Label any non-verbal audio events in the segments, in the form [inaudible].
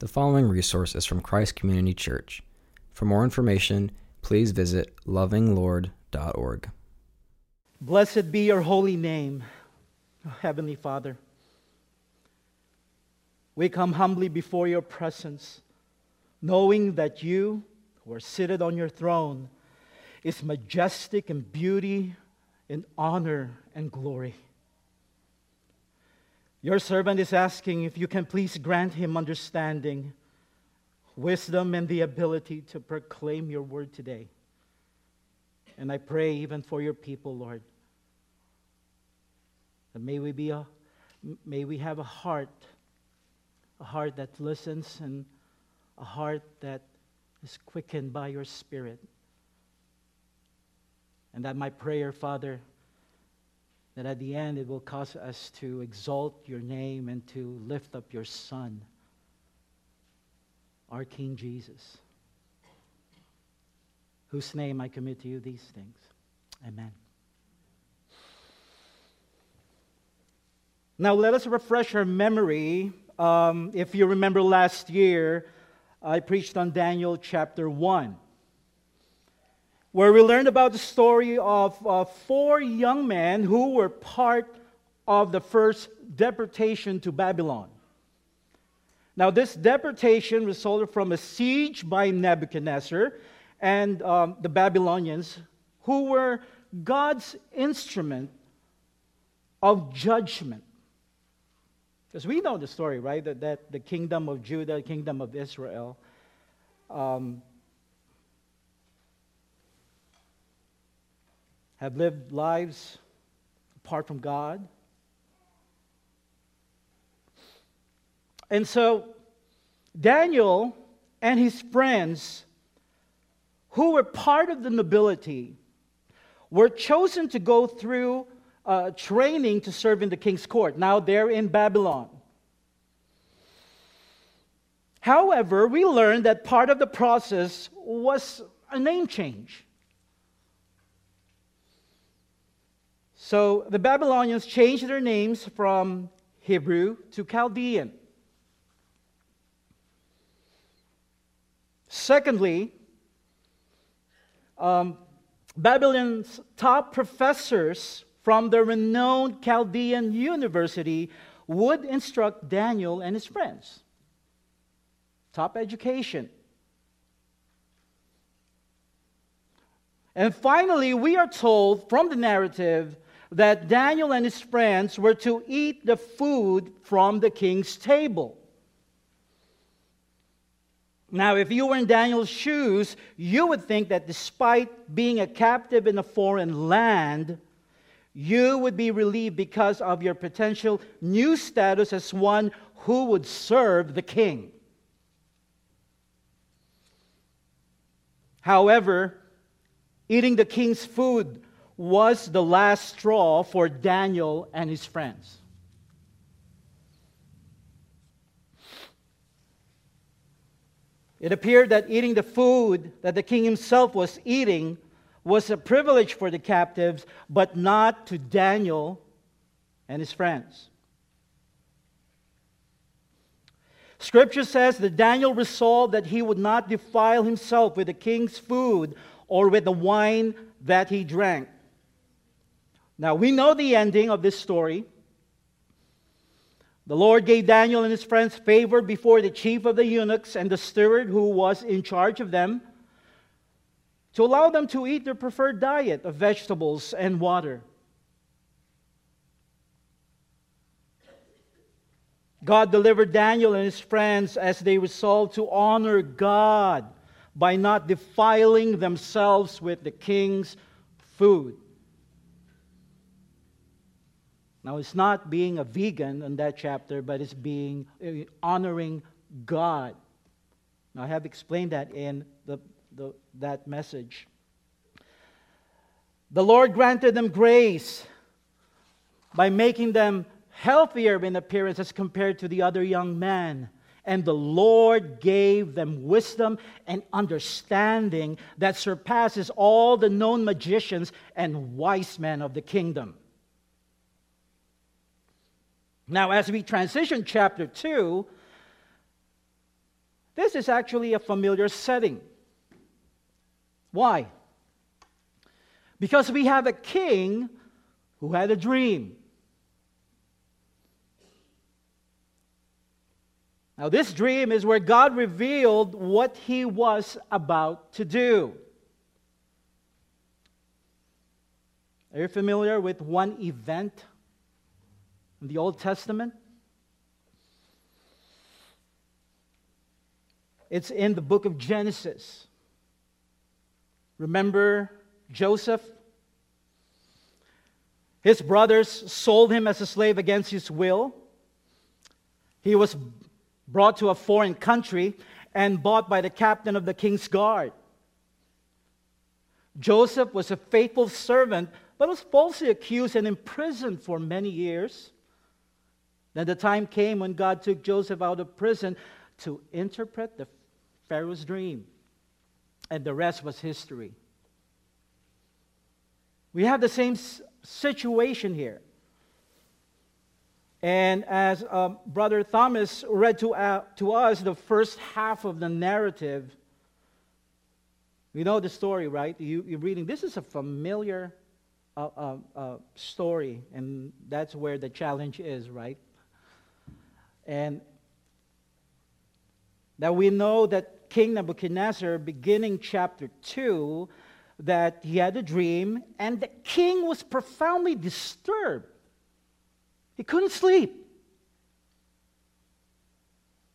The following resource is from Christ Community Church. For more information, please visit lovinglord.org. Blessed be your holy name, Heavenly Father. We come humbly before your presence, knowing that you, who are seated on your throne, is majestic in beauty, in honor, and glory. Your servant is asking if you can please grant him understanding, wisdom, and the ability to proclaim your word today. And I pray even for your people, Lord, that may we be a may we have a heart, a heart that listens and a heart that is quickened by your spirit. And that my prayer, Father, that at the end it will cause us to exalt your name and to lift up your Son, our King Jesus, whose name I commit to you these things. Amen. Now, let us refresh our memory. Um, if you remember last year, I preached on Daniel chapter 1 where we learned about the story of uh, four young men who were part of the first deportation to Babylon. Now, this deportation resulted from a siege by Nebuchadnezzar and um, the Babylonians, who were God's instrument of judgment. Because we know the story, right? That, that the kingdom of Judah, the kingdom of Israel, um, have lived lives apart from God. And so, Daniel and his friends, who were part of the nobility, were chosen to go through uh, training to serve in the king's court. Now they're in Babylon. However, we learned that part of the process was a name change. So the Babylonians changed their names from Hebrew to Chaldean. Secondly, um, Babylon's top professors from the renowned Chaldean University would instruct Daniel and his friends. Top education. And finally, we are told from the narrative that Daniel and his friends were to eat the food from the king's table. Now, if you were in Daniel's shoes, you would think that despite being a captive in a foreign land, you would be relieved because of your potential new status as one who would serve the king. However, eating the king's food was the last straw for Daniel and his friends. It appeared that eating the food that the king himself was eating was a privilege for the captives, but not to Daniel and his friends. Scripture says that Daniel resolved that he would not defile himself with the king's food or with the wine that he drank. Now, we know the ending of this story. The Lord gave Daniel and his friends favor before the chief of the eunuchs and the steward who was in charge of them to allow them to eat their preferred diet of vegetables and water. God delivered Daniel and his friends as they resolved to honor God by not defiling themselves with the king's food. Now, it's not being a vegan in that chapter, but it's being uh, honoring God. Now, I have explained that in the, the, that message. The Lord granted them grace by making them healthier in appearance as compared to the other young men. And the Lord gave them wisdom and understanding that surpasses all the known magicians and wise men of the kingdom. Now, as we transition chapter 2, This is actually a familiar setting. Why? Because we have a king who had a dream. Now, this dream is where God revealed what he was about to do. Are you familiar with one event in the Old Testament? It's in the book of Genesis. Remember Joseph? His brothers sold him as a slave against his will. He was brought to a foreign country and bought by the captain of the king's guard. Joseph was a faithful servant, but was falsely accused and imprisoned for many years. Then the time came when God took Joseph out of prison to interpret the Pharaoh's dream, and the rest was history. We have the same situation here. And as um, Brother Thomas read to, uh, to us the first half of the narrative, you know the story, right? You, you're reading. This is a familiar uh, uh, uh, story, and that's where the challenge is, right? And that we know that King Nebuchadnezzar, beginning chapter 2, that he had a dream, and the king was profoundly disturbed he couldn't sleep.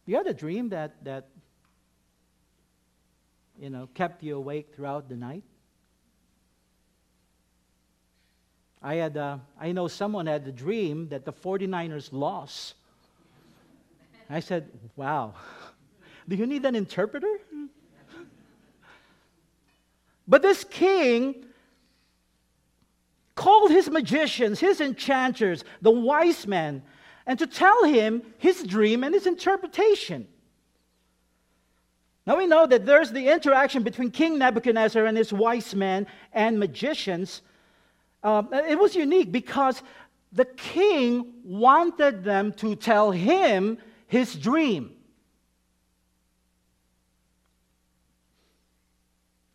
You had a dream that, that you know, kept you awake throughout the night? I had, uh, I know someone had a dream that the 49ers lost. I said, wow, do you need an interpreter? But this king called his magicians, his enchanters, the wise men, and to tell him his dream and his interpretation. Now we know that there's the interaction between King Nebuchadnezzar and his wise men and magicians. Um, it was unique because the king wanted them to tell him his dream.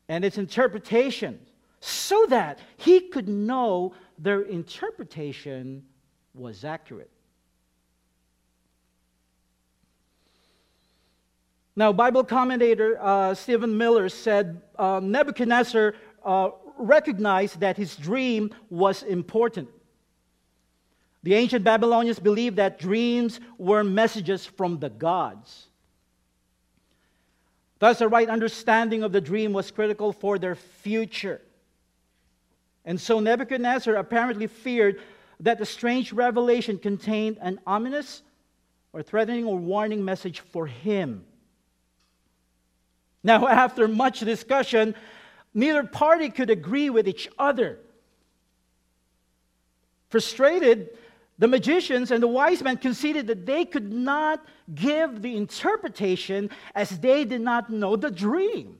And its interpretation so that he could know their interpretation was accurate. Now, Bible commentator uh, Stephen Miller said uh, Nebuchadnezzar uh, recognized that his dream was important. The ancient Babylonians believed that dreams were messages from the gods. Thus, a right understanding of the dream was critical for their future. And so Nebuchadnezzar apparently feared that the strange revelation contained an ominous or threatening or warning message for him. Now, [laughs] after much discussion, neither party could agree with each other. Frustrated, the magicians and the wise men conceded that they could not give the interpretation as they did not know the dream.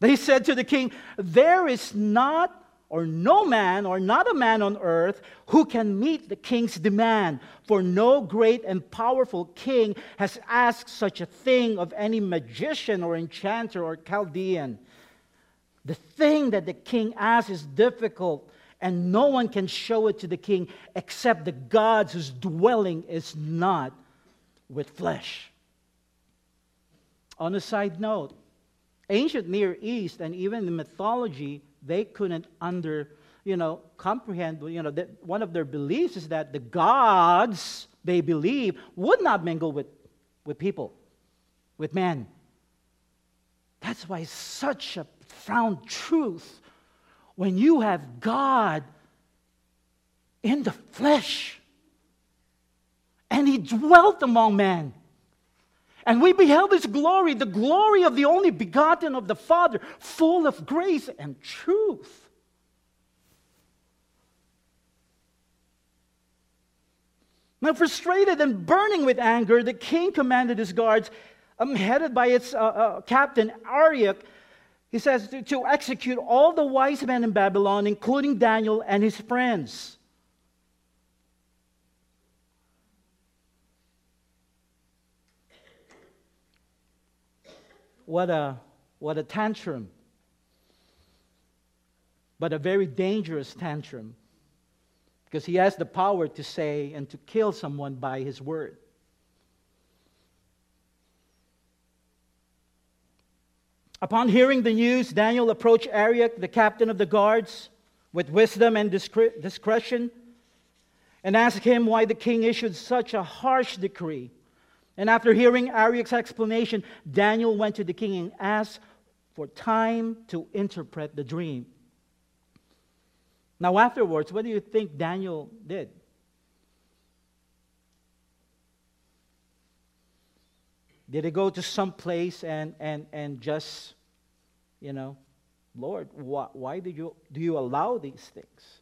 They said to the king, There is not or no man or not a man on earth who can meet the king's demand, for no great and powerful king has asked such a thing of any magician or enchanter or Chaldean. The thing that the king asks is difficult, and no one can show it to the king except the gods whose dwelling is not with flesh. On a side note, ancient Near East and even the mythology, they couldn't under, you know, comprehend, you know, that one of their beliefs is that the gods, they believe, would not mingle with, with people, with men. That's why such a profound truth when you have God in the flesh and he dwelt among men. And we beheld his glory, the glory of the only begotten of the Father, full of grace and truth. Now, frustrated and burning with anger, the king commanded his guards, um, headed by its uh, uh, captain Arioch, he says, to, to execute all the wise men in Babylon, including Daniel and his friends. what a, what a tantrum. But a very dangerous tantrum. Because he has the power to say and to kill someone by his word. Upon hearing the news, Daniel approached Arioch, the captain of the guards, with wisdom and discre- discretion, and asked him why the king issued such a harsh decree. And after hearing Arioch's explanation, Daniel went to the king and asked for time to interpret the dream. Now, afterwards, what do you think Daniel did? Did he go to some place and, and, and just, you know, Lord, why, why did you, do you allow these things?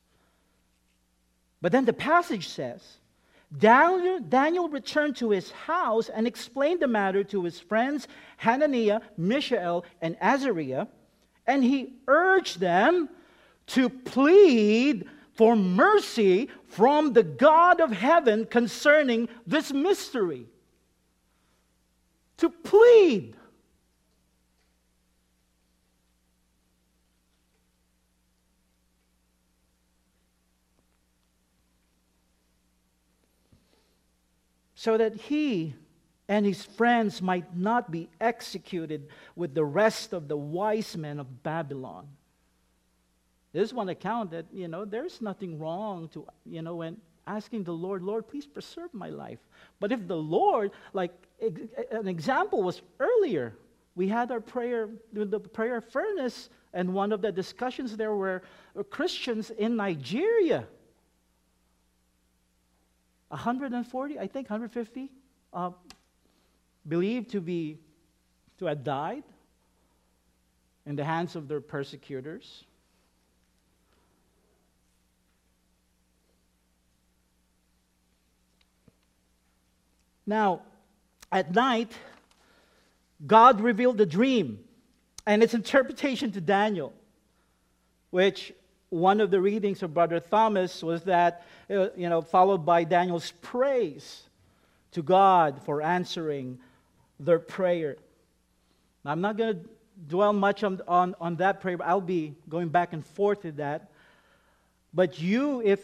But then the passage says Daniel, Daniel returned to his house and explained the matter to his friends Hananiah, Mishael, and Azariah, and he urged them to plead for mercy from the God of heaven concerning this mystery. To plead. so that he and his friends might not be executed with the rest of the wise men of Babylon. There's one account that, you know, there's nothing wrong to, you know, when asking the Lord, Lord, please preserve my life. But if the Lord, like an example was earlier, we had our prayer, the prayer furnace, and one of the discussions there were Christians in Nigeria 140, I think 150, uh, believed to be to have died in the hands of their persecutors. Now, at night, God revealed the dream and its interpretation to Daniel, which one of the readings of Brother Thomas was that, uh, you know, followed by Daniel's praise to God for answering their prayer. I'm not going to dwell much on, on, on that prayer, I'll be going back and forth with that. But you, if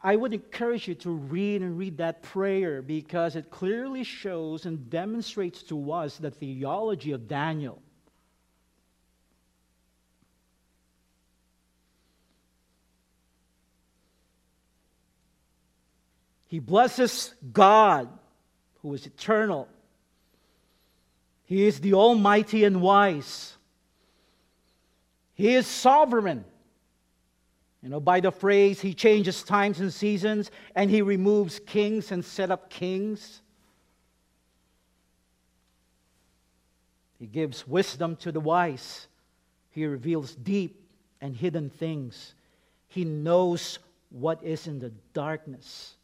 I would encourage you to read and read that prayer because it clearly shows and demonstrates to us the theology of Daniel. He blesses God, who is eternal. He is the Almighty and wise. He is sovereign. You know, by the phrase, He changes times and seasons, and He removes kings and set up kings. He gives wisdom to the wise. He reveals deep and hidden things. He knows what is in the darkness.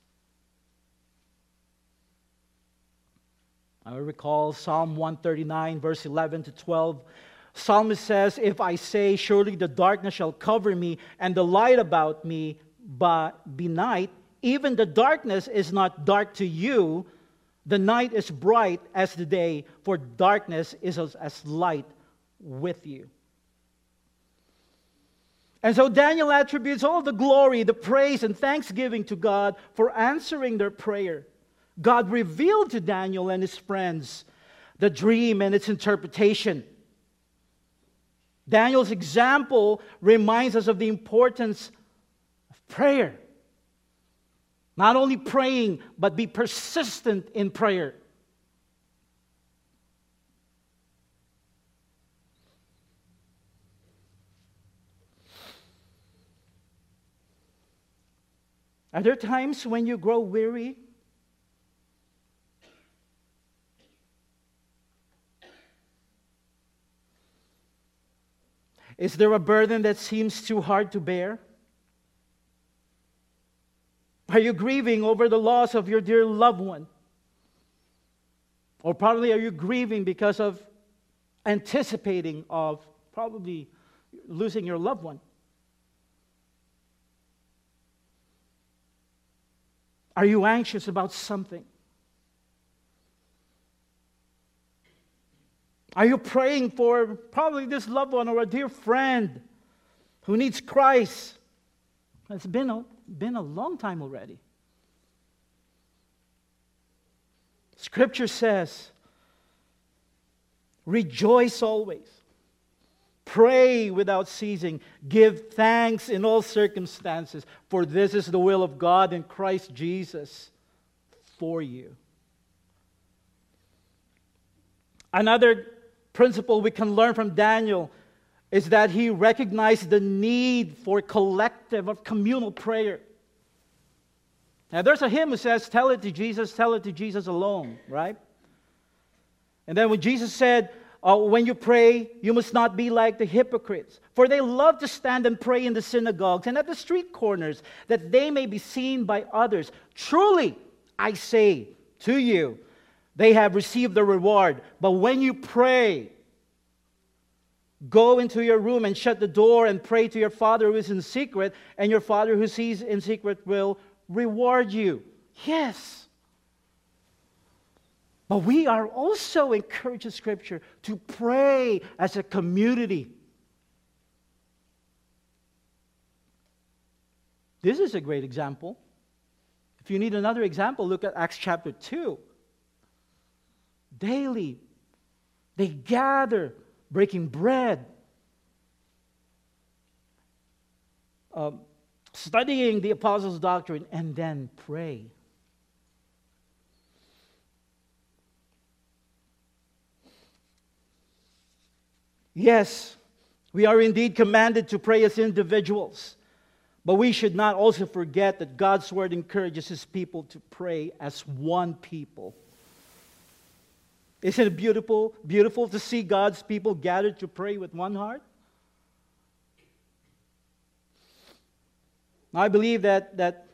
I recall Psalm 139, verse 11 to 12. Psalmist says, If I say, Surely the darkness shall cover me, and the light about me but be night, even the darkness is not dark to you. The night is bright as the day, for darkness is as, as light with you. And so Daniel attributes all the glory, the praise, and thanksgiving to God for answering their prayer. God revealed to Daniel and his friends the dream and its interpretation. Daniel's example reminds us of the importance of prayer. Not only praying, but be persistent in prayer. Are there times when you grow weary Is there a burden that seems too hard to bear? Are you grieving over the loss of your dear loved one? Or probably are you grieving because of anticipating of probably losing your loved one? Are you anxious about something? Are you praying for probably this loved one or a dear friend who needs Christ? It's been a, been a long time already. Scripture says, rejoice always, pray without ceasing, give thanks in all circumstances, for this is the will of God in Christ Jesus for you. Another principle we can learn from Daniel is that he recognized the need for collective or communal prayer. Now, there's a hymn that says, Tell it to Jesus, tell it to Jesus alone, right? And then when Jesus said, uh, When you pray, you must not be like the hypocrites, for they love to stand and pray in the synagogues and at the street corners, that they may be seen by others. Truly, I say to you, they have received the reward. But when you pray, Go into your room and shut the door and pray to your Father who is in secret, and your Father who sees in secret will reward you. Yes. But we are also encouraged in Scripture to pray as a community. This is a great example. If you need another example, look at Acts chapter 2. Daily, they gather, breaking bread, um, studying the apostles' doctrine, and then pray. Yes, we are indeed commanded to pray as individuals, but we should not also forget that God's word encourages his people to pray as one people. Isn't it beautiful, beautiful to see God's people gathered to pray with one heart? I believe that, that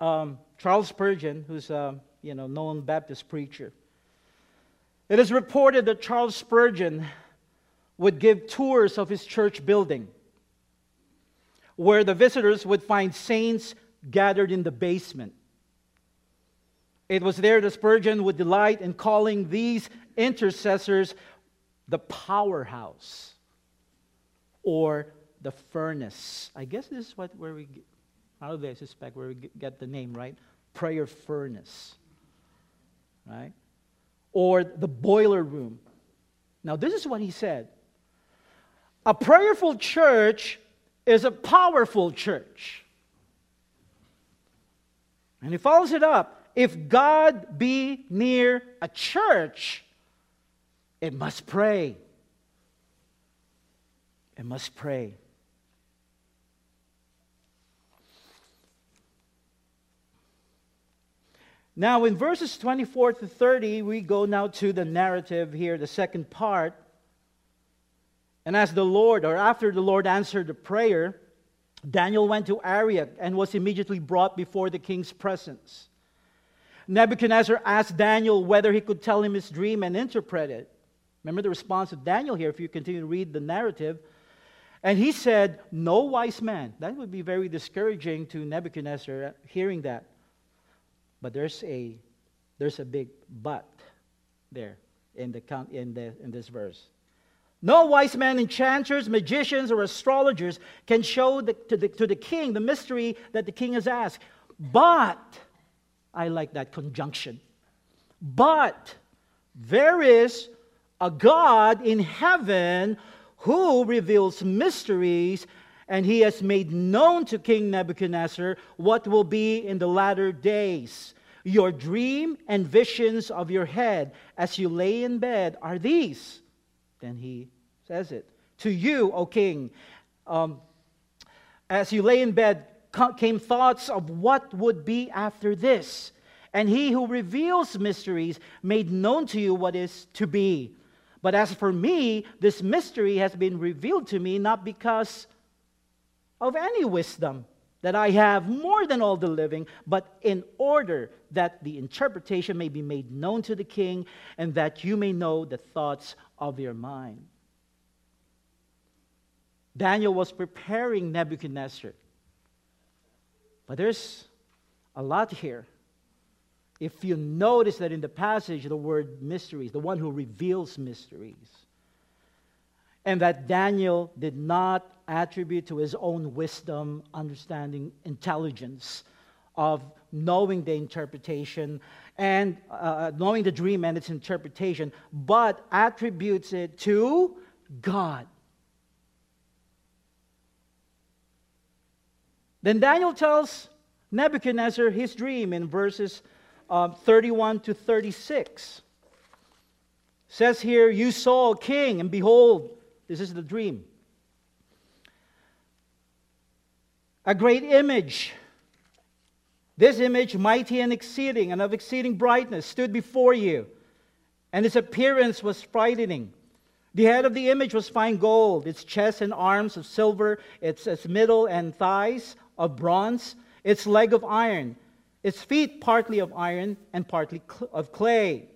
um, Charles Spurgeon, who's a you know, known Baptist preacher, it is reported that Charles Spurgeon would give tours of his church building where the visitors would find saints gathered in the basement. It was there that Spurgeon would delight in calling these intercessors the powerhouse or the furnace. I guess this is what where we how do I suspect where we get the name, right? Prayer furnace. Right? Or the boiler room. Now this is what he said. A prayerful church is a powerful church. And he follows it up. If God be near a church, it must pray. It must pray. Now, in verses 24 to 30, we go now to the narrative here, the second part. And as the Lord, or after the Lord answered the prayer, Daniel went to Arioch and was immediately brought before the king's presence. Nebuchadnezzar asked Daniel whether he could tell him his dream and interpret it. Remember the response of Daniel here, if you continue to read the narrative. And he said, No wise man. That would be very discouraging to Nebuchadnezzar uh, hearing that. But there's a, there's a big but there in, the, in, the, in this verse. No wise man, enchanters, magicians, or astrologers can show the, to, the, to the king the mystery that the king has asked. But, I like that conjunction. But there is a God in heaven who reveals mysteries, and he has made known to King Nebuchadnezzar what will be in the latter days. Your dream and visions of your head as you lay in bed are these. Then he says it. To you, O king, um, as you lay in bed, came thoughts of what would be after this. And he who reveals mysteries made known to you what is to be. But as for me, this mystery has been revealed to me not because of any wisdom that I have more than all the living, but in order that the interpretation may be made known to the king and that you may know the thoughts of your mind. Daniel was preparing Nebuchadnezzar. But there's a lot here. if you notice that in the passage, the word mysteries, the one who reveals mysteries, and that Daniel did not attribute to his own wisdom, understanding, intelligence of knowing the interpretation and uh, knowing the dream and its interpretation, but attributes it to God. Then Daniel tells Nebuchadnezzar his dream in verses uh, 31 to 36. says here, You saw a king, and behold, this is the dream. A great image. This image, mighty and exceeding, and of exceeding brightness, stood before you, and its appearance was frightening. The head of the image was fine gold, its chest and arms of silver, its, its middle and thighs of bronze, its leg of iron, its feet partly of iron and partly cl- of clay.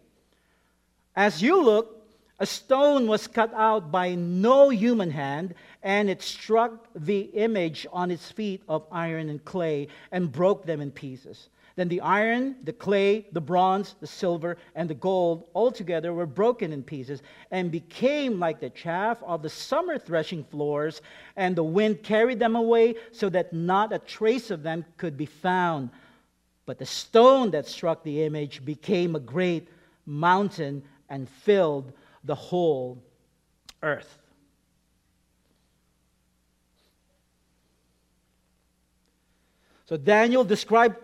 As you look, a stone was cut out by no human hand, and it struck the image on its feet of iron and clay and broke them in pieces. Then the iron, the clay, the bronze, the silver, and the gold all together were broken in pieces and became like the chaff of the summer threshing floors, and the wind carried them away so that not a trace of them could be found. But the stone that struck the image became a great mountain and filled the whole earth. So Daniel described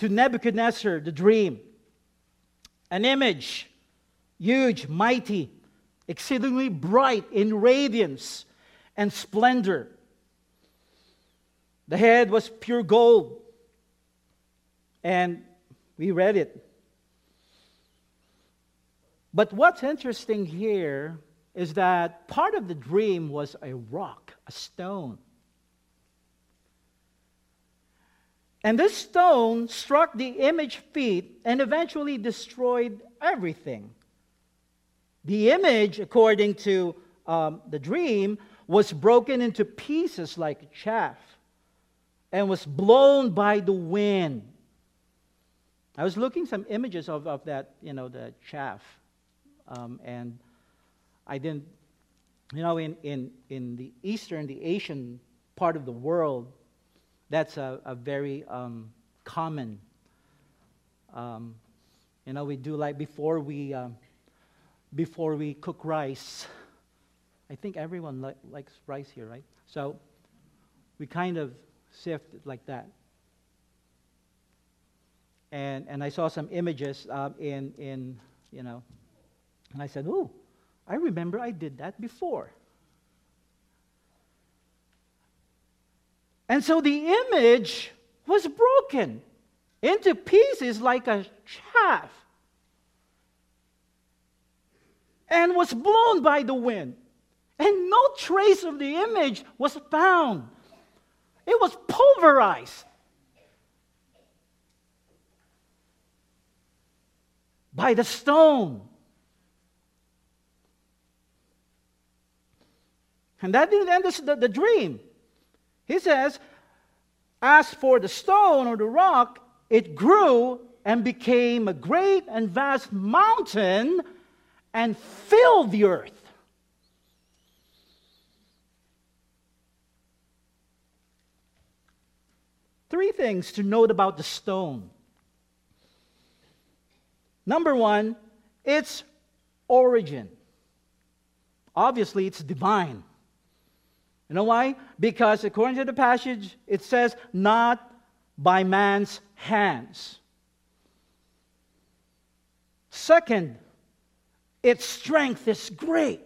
to Nebuchadnezzar the dream. An image, huge, mighty, exceedingly bright in radiance and splendor. The head was pure gold. And we read it. But what's interesting here is that part of the dream was a rock, a stone. And this stone struck the image feet and eventually destroyed everything. The image, according to um, the dream, was broken into pieces like chaff and was blown by the wind. I was looking some images of, of that, you know, the chaff. Um, and I didn't, you know, in, in, in the Eastern, the Asian part of the world, that's a, a very um, common. Um, you know, we do like before we um, before we cook rice. I think everyone li- likes rice here, right? So we kind of sift it like that. And and I saw some images uh, in in you know, and I said, "Oh, I remember I did that before." And so the image was broken into pieces like a chaff and was blown by the wind. And no trace of the image was found. It was pulverized by the stone. And that didn't end the, the dream. He says, As for the stone or the rock, it grew and became a great and vast mountain and filled the earth. Three things to note about the stone. Number one, its origin. Obviously, it's divine. You know why? Because according to the passage, it says, not by man's hands. Second, its strength is great.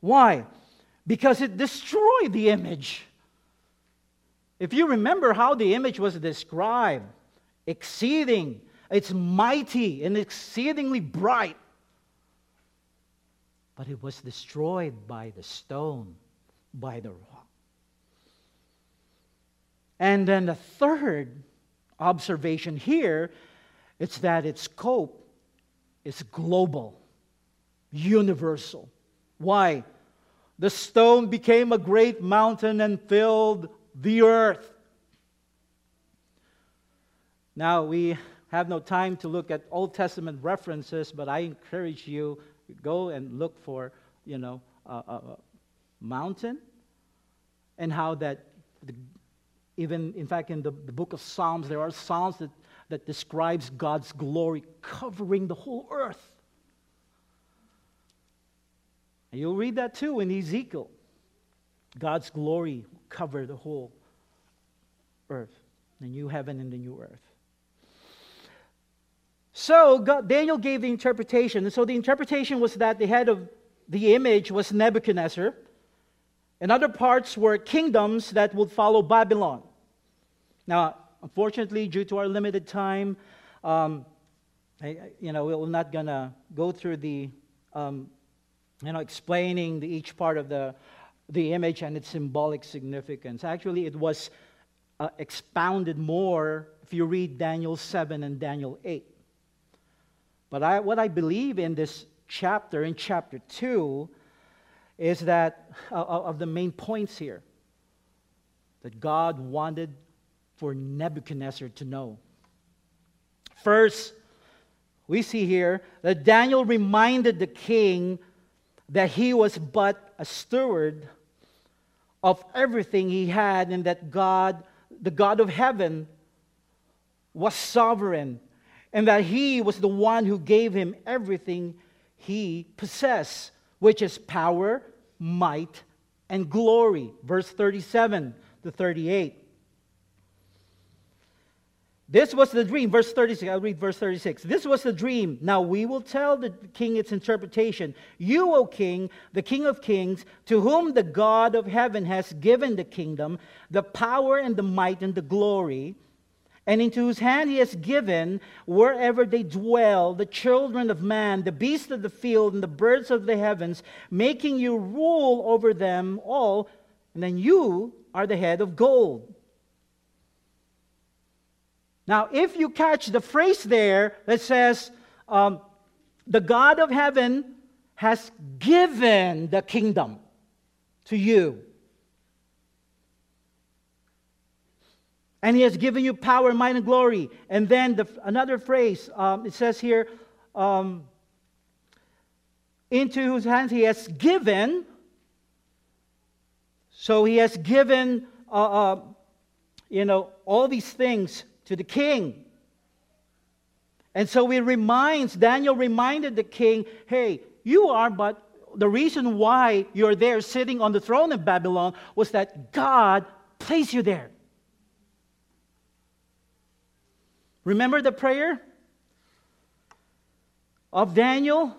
Why? Because it destroyed the image. If you remember how the image was described, exceeding, it's mighty and exceedingly bright but it was destroyed by the stone, by the rock. And then the third observation here it's that its scope is global, universal. Why? The stone became a great mountain and filled the earth. Now, we have no time to look at Old Testament references, but I encourage you go and look for, you know, a, a, mountain and how that, the, even in fact, in the, the book of Psalms, there are Psalms that, that describes God's glory covering the whole earth. And you'll read that too in Ezekiel. God's glory cover the whole earth, the new heaven and the new earth. So God, Daniel gave the interpretation. And so the interpretation was that the head of the image was Nebuchadnezzar, and other parts were kingdoms that would follow Babylon. Now, unfortunately, due to our limited time, um, I, you know, we're not going to go through the, um, you know, explaining the, each part of the, the image and its symbolic significance. Actually, it was uh, expounded more if you read Daniel 7 and Daniel 8. But I, what I believe in this chapter, in chapter 2, is that uh, uh, of the main points here that God wanted for Nebuchadnezzar to know. First, we see here that Daniel reminded the king that he was but a steward of everything he had and that God, the God of heaven, was sovereign and that he was the one who gave him everything he possessed, which is power, might, and glory. Verse 37 to 38. This was the dream. Verse 36. I'll read verse 36. This was the dream. Now we will tell the king its interpretation. You, O king, the king of kings, to whom the God of heaven has given the kingdom, the power and the might and the glory and into whose hand he has given wherever they dwell the children of man, the beasts of the field, and the birds of the heavens, making you rule over them all, and then you are the head of gold. Now, if you catch the phrase there that says, um, the God of heaven has given the kingdom to you. And he has given you power, might, and glory. And then the, another phrase, um, it says here, um, into whose hands he has given. So he has given, uh, uh, you know, all these things to the king. And so he reminds, Daniel reminded the king, hey, you are but the reason why you're there sitting on the throne of Babylon was that God placed you there. Remember the prayer of Daniel?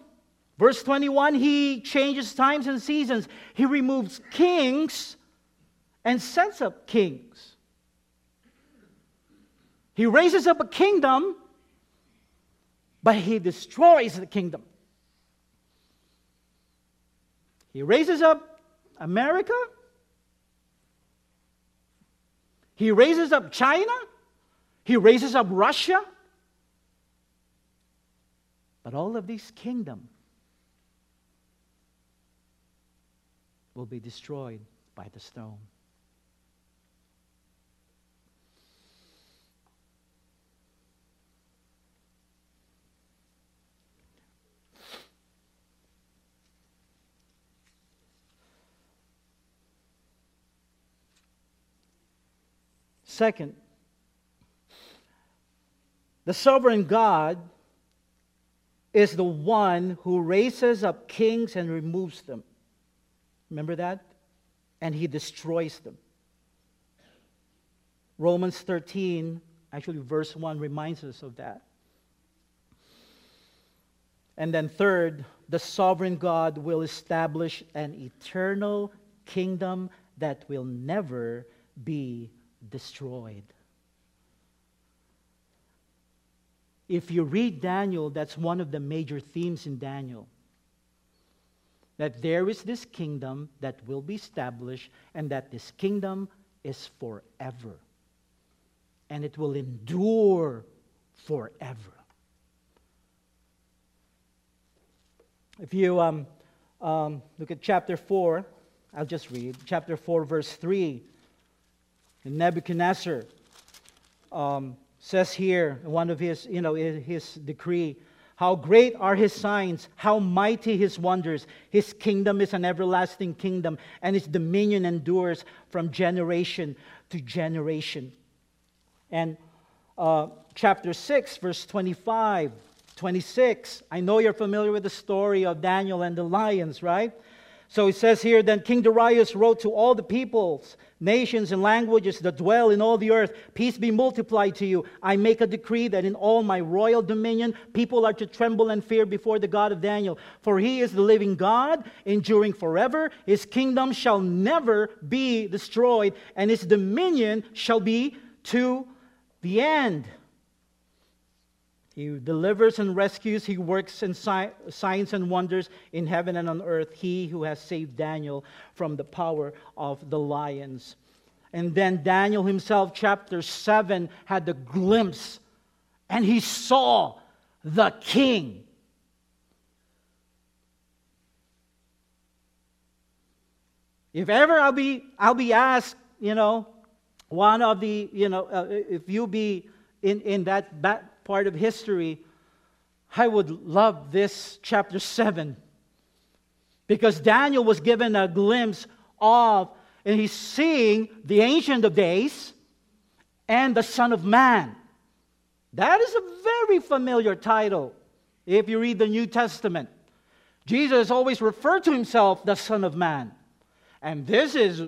Verse 21 He changes times and seasons, He removes kings and sets up kings. He raises up a kingdom, but He destroys the kingdom. He raises up America. He raises up China. He raises up Russia. But all of these kingdoms will be destroyed by the stone. Second, the sovereign God is the one who raises up kings and removes them. Remember that? And he destroys them. Romans 13, actually, verse 1 reminds us of that. And then, third, the sovereign God will establish an eternal kingdom that will never be destroyed. If you read Daniel, that's one of the major themes in Daniel. That there is this kingdom that will be established, and that this kingdom is forever. And it will endure forever. If you um, um, look at chapter 4, I'll just read. Chapter 4, verse 3. Nebuchadnezzar um, says here, one of his, you know, his decree, how great are his signs, how mighty his wonders. His kingdom is an everlasting kingdom, and his dominion endures from generation to generation. And uh, chapter 6, verse 25, 26. I know you're familiar with the story of Daniel and the lions, right? So it says here, then King Darius wrote to all the peoples, nations, and languages that dwell in all the earth, Peace be multiplied to you. I make a decree that in all my royal dominion, people are to tremble and fear before the God of Daniel. For he is the living God, enduring forever. His kingdom shall never be destroyed, and his dominion shall be to the end. He delivers and rescues. He works in si- signs and wonders in heaven and on earth. He who has saved Daniel from the power of the lions. And then Daniel himself, chapter 7, had the glimpse and he saw the king. If ever I'll be, I'll be asked, you know, one of the, you know, uh, if you be in, in that, that part of history, I would love this chapter 7 because Daniel was given a glimpse of, and he's seeing the Ancient of Days and the Son of Man. That is a very familiar title if you read the New Testament. Jesus always referred to himself the Son of Man. And this is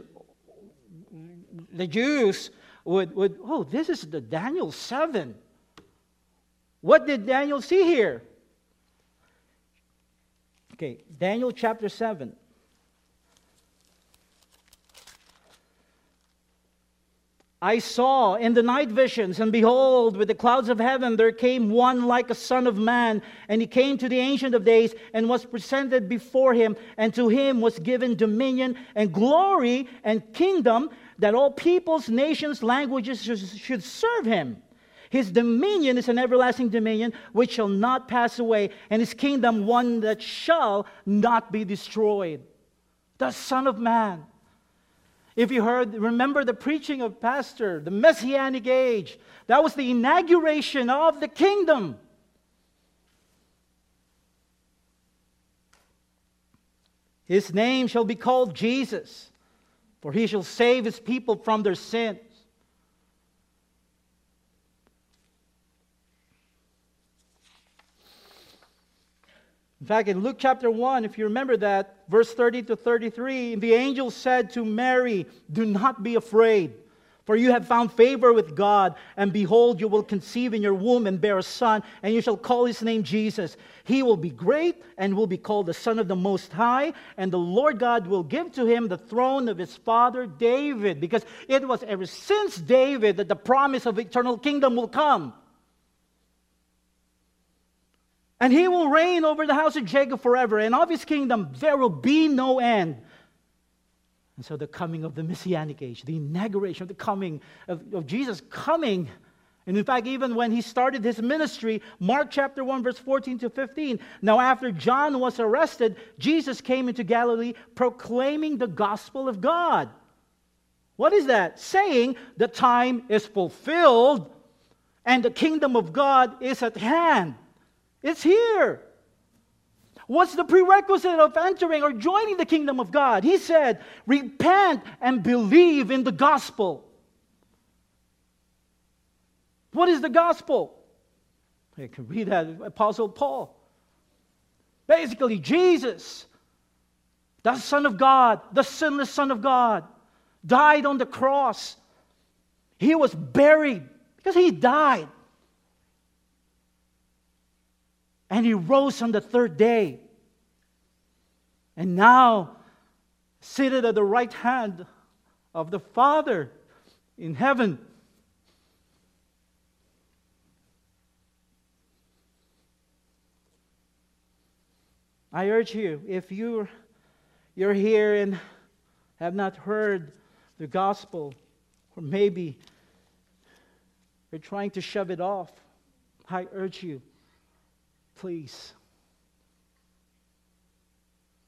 the Jews would, would oh, this is the Daniel 7. What did Daniel see here? Okay, Daniel chapter 7. I saw in the night visions, and behold, with the clouds of heaven there came one like a son of man, and he came to the Ancient of Days and was presented before him, and to him was given dominion and glory and kingdom that all peoples, nations, languages should serve him. His dominion is an everlasting dominion which shall not pass away, and his kingdom one that shall not be destroyed. The Son of Man. If you heard, remember the preaching of Pastor, the Messianic age, that was the inauguration of the kingdom. His name shall be called Jesus, for he shall save his people from their sins. In fact, in Luke chapter 1, if you remember that, verse 30 to 33, the angel said to Mary, Do not be afraid, for you have found favor with God, and behold, you will conceive in your womb and bear a son, and you shall call his name Jesus. He will be great and will be called the Son of the Most High, and the Lord God will give to him the throne of his father David, because it was ever since David that the promise of eternal kingdom will come. And he will reign over the house of Jacob forever, and of his kingdom there will be no end. And so, the coming of the Messianic age, the inauguration of the coming of, of Jesus coming. And in fact, even when he started his ministry, Mark chapter 1, verse 14 to 15. Now, after John was arrested, Jesus came into Galilee proclaiming the gospel of God. What is that? Saying the time is fulfilled and the kingdom of God is at hand. It's here. What's the prerequisite of entering or joining the kingdom of God? He said, Repent and believe in the gospel. What is the gospel? You can read that, Apostle Paul. Basically, Jesus, the Son of God, the sinless Son of God, died on the cross. He was buried because he died. And he rose on the third day. And now, seated at the right hand of the Father in heaven. I urge you, if you're, you're here and have not heard the gospel, or maybe you're trying to shove it off, I urge you Please.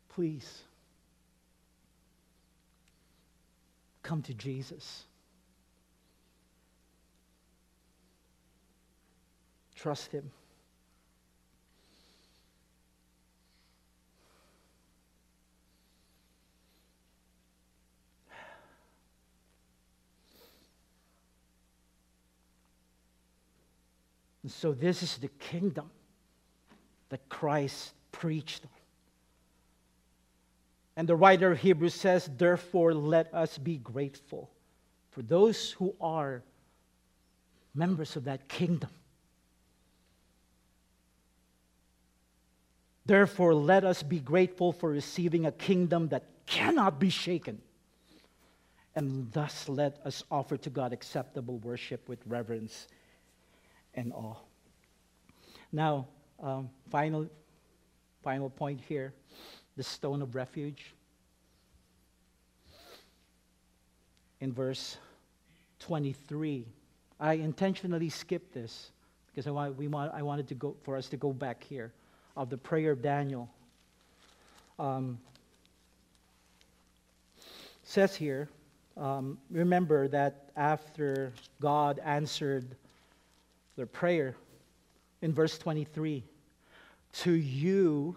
Please. Come to Jesus. Trust Him. So, this is the kingdom that Christ preached on. And the writer of Hebrews says, Therefore, let us be grateful for those who are members of that kingdom. Therefore, let us be grateful for receiving a kingdom that cannot be shaken. And thus, let us offer to God acceptable worship with reverence and awe. Now, um, final, final point here the stone of refuge. In verse 23, I intentionally skipped this because I, want, we want, I wanted to go, for us to go back here of the prayer of Daniel. Um, says here, um, remember that after God answered their prayer in verse 23, to you,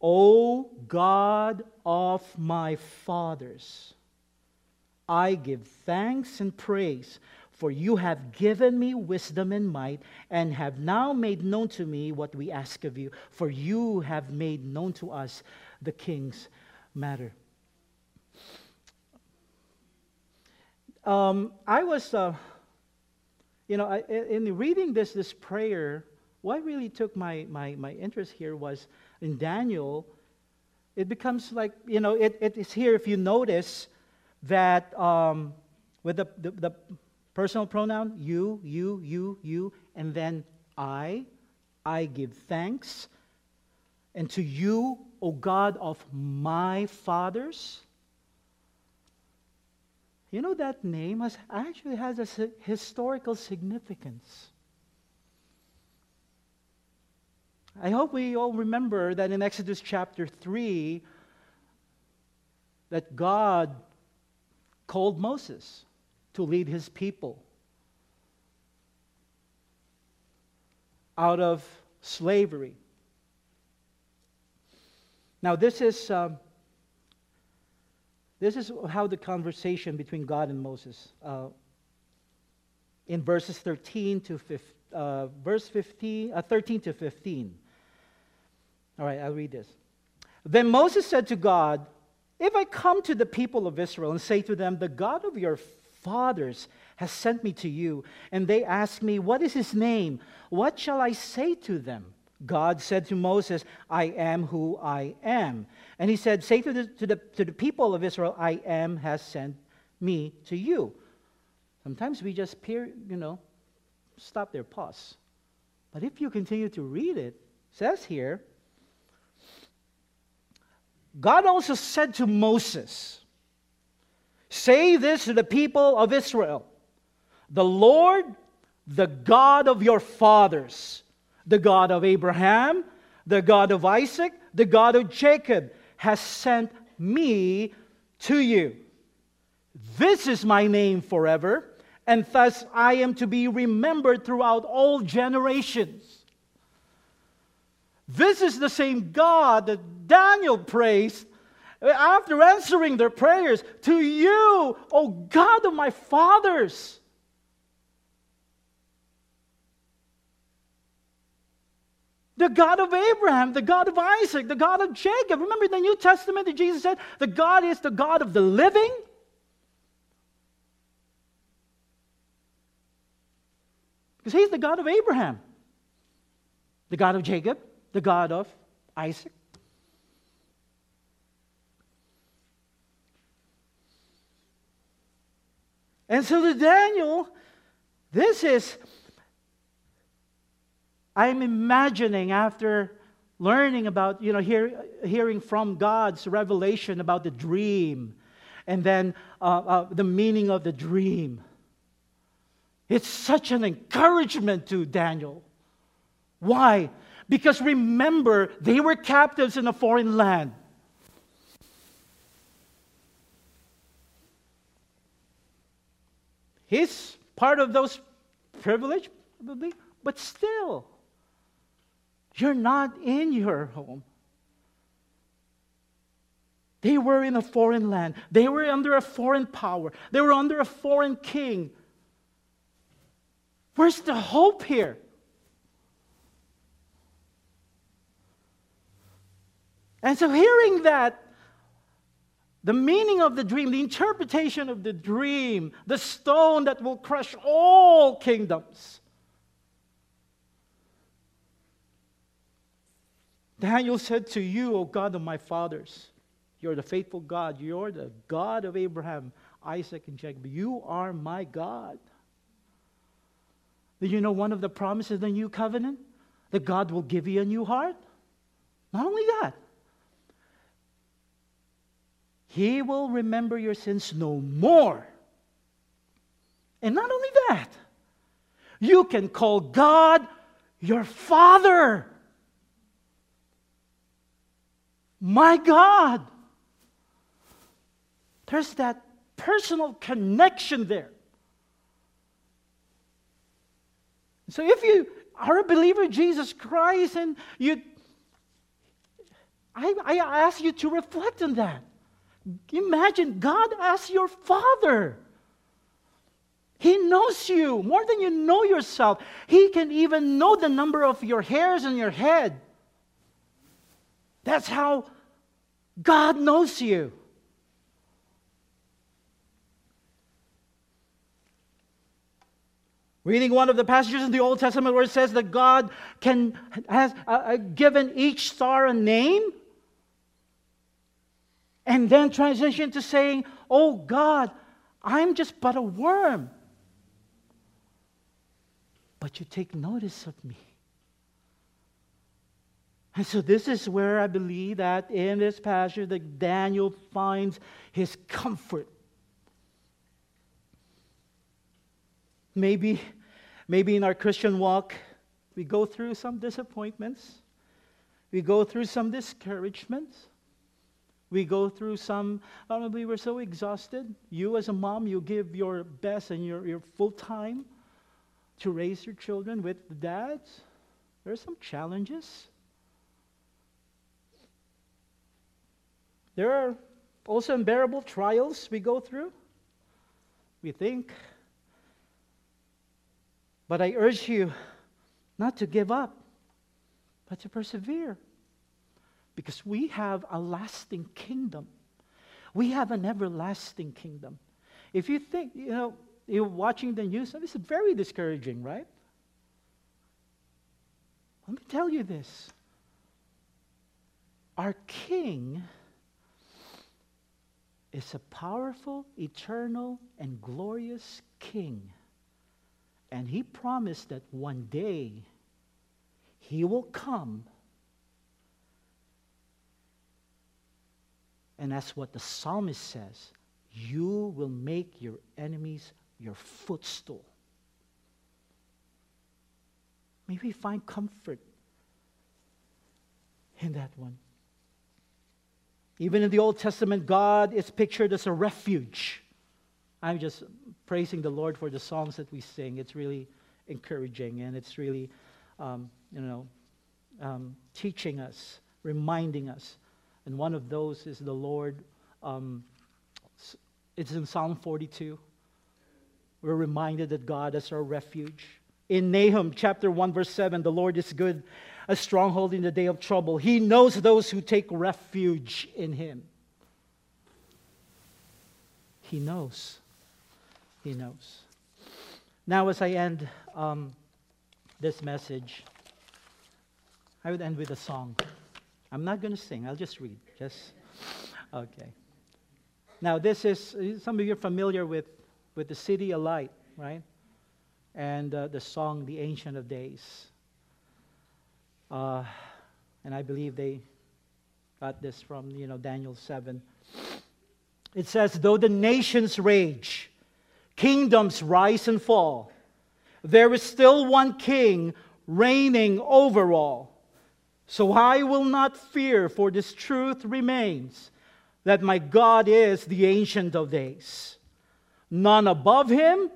O God of my fathers, I give thanks and praise, for you have given me wisdom and might, and have now made known to me what we ask of you, for you have made known to us the king's matter. Um, I was, uh, you know, I, in reading this, this prayer, what really took my, my, my interest here was in Daniel, it becomes like, you know, it, it is here, if you notice, that um, with the, the, the personal pronoun, you, you, you, you, and then I, I give thanks. And to you, O God of my fathers. You know that name has, actually has a historical significance. I hope we all remember that in Exodus chapter 3 that God called Moses to lead his people out of slavery. Now, this is, um, this is how the conversation between God and Moses uh, in verses 13 to 15, uh, verse 15, uh, 13 to 15. All right, I'll read this. Then Moses said to God, If I come to the people of Israel and say to them, The God of your fathers has sent me to you, and they ask me, What is his name? What shall I say to them? God said to Moses, I am who I am. And he said, Say to the, to the, to the people of Israel, I am has sent me to you. Sometimes we just peer, you know, stop there, pause. But if you continue to read it, it says here, God also said to Moses, Say this to the people of Israel The Lord, the God of your fathers, the God of Abraham, the God of Isaac, the God of Jacob, has sent me to you. This is my name forever, and thus I am to be remembered throughout all generations. This is the same God that Daniel praised after answering their prayers to you, O God of my fathers. The God of Abraham, the God of Isaac, the God of Jacob. Remember the New Testament that Jesus said, the God is the God of the living? Because he's the God of Abraham, the God of Jacob, the God of Isaac. And so to Daniel, this is, I'm imagining after learning about, you know, hear, hearing from God's revelation about the dream and then uh, uh, the meaning of the dream. It's such an encouragement to Daniel. Why? Because remember, they were captives in a foreign land. He's part of those privileged, probably, But still, you're not in your home. They were in a foreign land. They were under a foreign power. They were under a foreign king. Where's the hope here? And so, hearing that, the meaning of the dream, the interpretation of the dream, the stone that will crush all kingdoms. Daniel said to you, O God of my fathers, you're the faithful God. You're the God of Abraham, Isaac, and Jacob. You are my God. Do you know one of the promises of the new covenant? That God will give you a new heart? Not only that, He will remember your sins no more. And not only that, you can call God your Father. My God. There's that personal connection there. So if you are a believer in Jesus Christ and you, I, I ask you to reflect on that. Imagine God as your Father. He knows you more than you know yourself. He can even know the number of your hairs on your head. That's how God knows you. Reading one of the passages in the Old Testament where it says that God can, has uh, uh, given each star a name, and then transition to saying, Oh God, I'm just but a worm. But you take notice of me. And so this is where I believe that in this passage that Daniel finds his comfort Maybe, maybe in our Christian walk, we go through some disappointments. We go through some discouragements. We go through some, I don't know, we were so exhausted. You, as a mom, you give your best and your, your full time to raise your children with the dads. There are some challenges. There are also unbearable trials we go through. We think but I urge you not to give up, but to persevere. Because we have a lasting kingdom. We have an everlasting kingdom. If you think, you know, you're watching the news, it's very discouraging, right? Let me tell you this. Our King is a powerful, eternal, and glorious King and he promised that one day he will come. And that's what the psalmist says you will make your enemies your footstool. Maybe find comfort in that one. Even in the Old Testament, God is pictured as a refuge. I'm just praising the Lord for the songs that we sing. It's really encouraging and it's really, um, you know, um, teaching us, reminding us. And one of those is the Lord. Um, it's in Psalm 42. We're reminded that God is our refuge. In Nahum chapter 1, verse 7, the Lord is good, a stronghold in the day of trouble. He knows those who take refuge in Him. He knows. He knows. Now, as I end um, this message, I would end with a song. I'm not going to sing, I'll just read. Just, okay. Now, this is, some of you are familiar with, with the CityAlight, right? And uh, the song, The Ancient of Days. Uh, and I believe they got this from, you know, Daniel 7. It says, Though the nations rage, Kingdoms rise and fall. There is still one king reigning over all. So I will not fear, for this truth remains that my God is the Ancient of Days. None above him,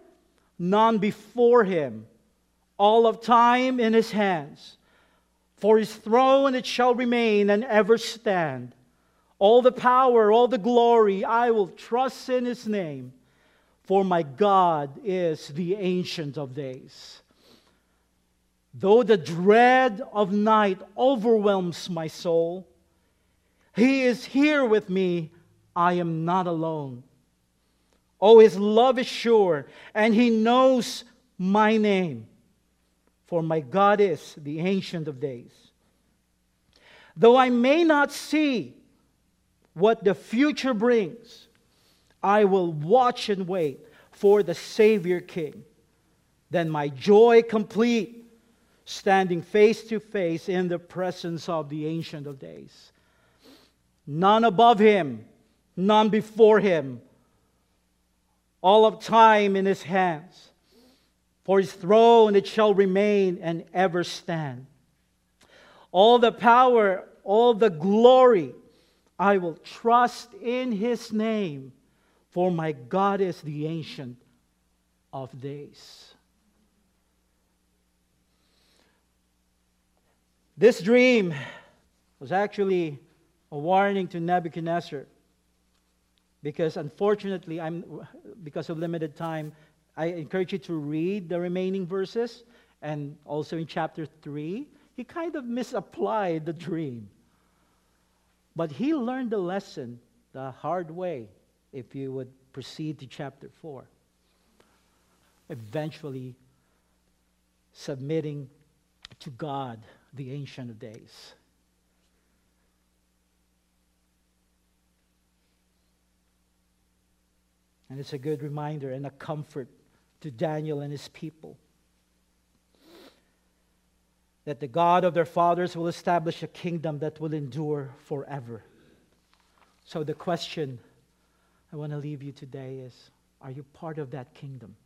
none before him. all of time in his hands. For his throne it shall remain and ever stand. All the power, all the glory, I will trust in his name. For my God is the Ancient of Days. Though the dread of night overwhelms my soul, he is here with me. I am not alone. Oh, his love is sure, and he knows my name. For my God is the Ancient of Days. Though I may not see what the future brings, I will watch and wait for the Savior King. Then my joy complete, standing face to face in the presence of the Ancient of Days. None above him, none before him. All of time in his hands. For his throne it shall remain and ever stand. All the power, all the glory, I will trust in his name, for my God is the ancient of days. This dream was actually a warning to Nebuchadnezzar because unfortunately I'm because of limited time I encourage you to read the remaining verses and also in chapter 3 he kind of misapplied the dream. But he learned the lesson the hard way if you would proceed to chapter 4 eventually submitting to God the ancient of days And it's a good reminder and a comfort to Daniel and his people that the God of their fathers will establish a kingdom that will endure forever. So, the question I want to leave you today is Are you part of that kingdom?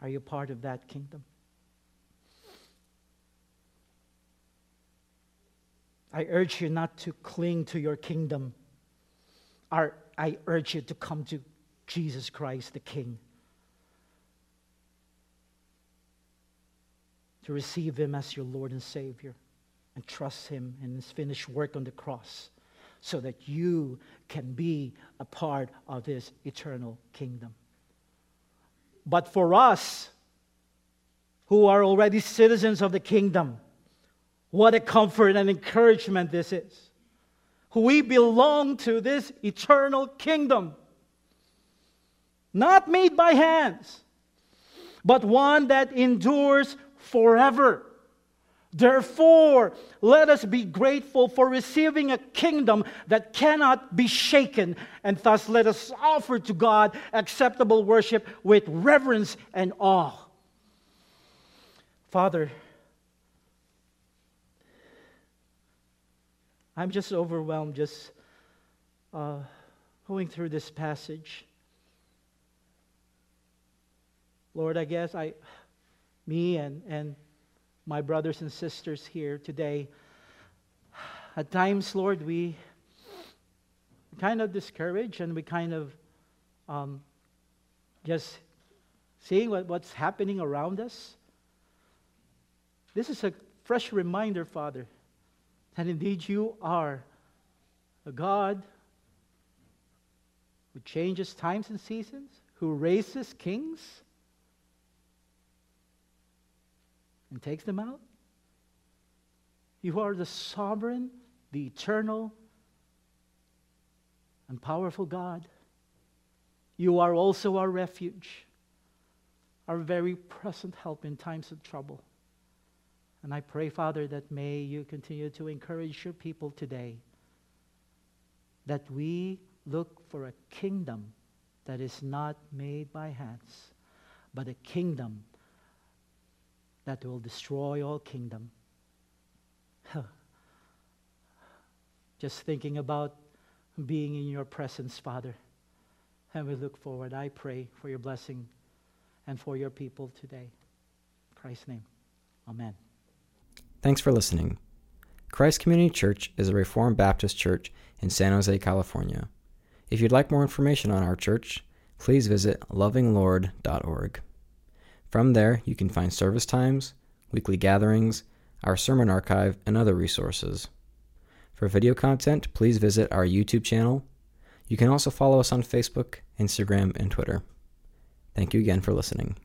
Are you part of that kingdom? I urge you not to cling to your kingdom. Our I urge you to come to Jesus Christ, the King, to receive Him as your Lord and Savior, and trust Him in His finished work on the cross so that you can be a part of His eternal kingdom. But for us, who are already citizens of the kingdom, what a comfort and encouragement this is we belong to this eternal kingdom. Not made by hands, but one that endures forever. Therefore, let us be grateful for receiving a kingdom that cannot be shaken, and thus let us offer to God acceptable worship with reverence and awe. Father, I'm just overwhelmed just uh, going through this passage. Lord, I guess I, me and, and my brothers and sisters here today, at times, Lord, we kind of discourage and we kind of um, just seeing what, what's happening around us. This is a fresh reminder, Father, that indeed you are a God who changes times and seasons, who raises kings and takes them out. You are the sovereign, the eternal, and powerful God. You are also our refuge, our very present help in times of trouble. And I pray, Father, that may you continue to encourage your people today that we look for a kingdom that is not made by hands, but a kingdom that will destroy all kingdom. Just thinking about being in your presence, Father. And we look forward. I pray for your blessing and for your people today. In Christ's name. Amen. Thanks for listening. Christ Community Church is a Reformed Baptist church in San Jose, California. If you'd like more information on our church, please visit lovinglord.org. From there, you can find service times, weekly gatherings, our sermon archive, and other resources. For video content, please visit our YouTube channel. You can also follow us on Facebook, Instagram, and Twitter. Thank you again for listening.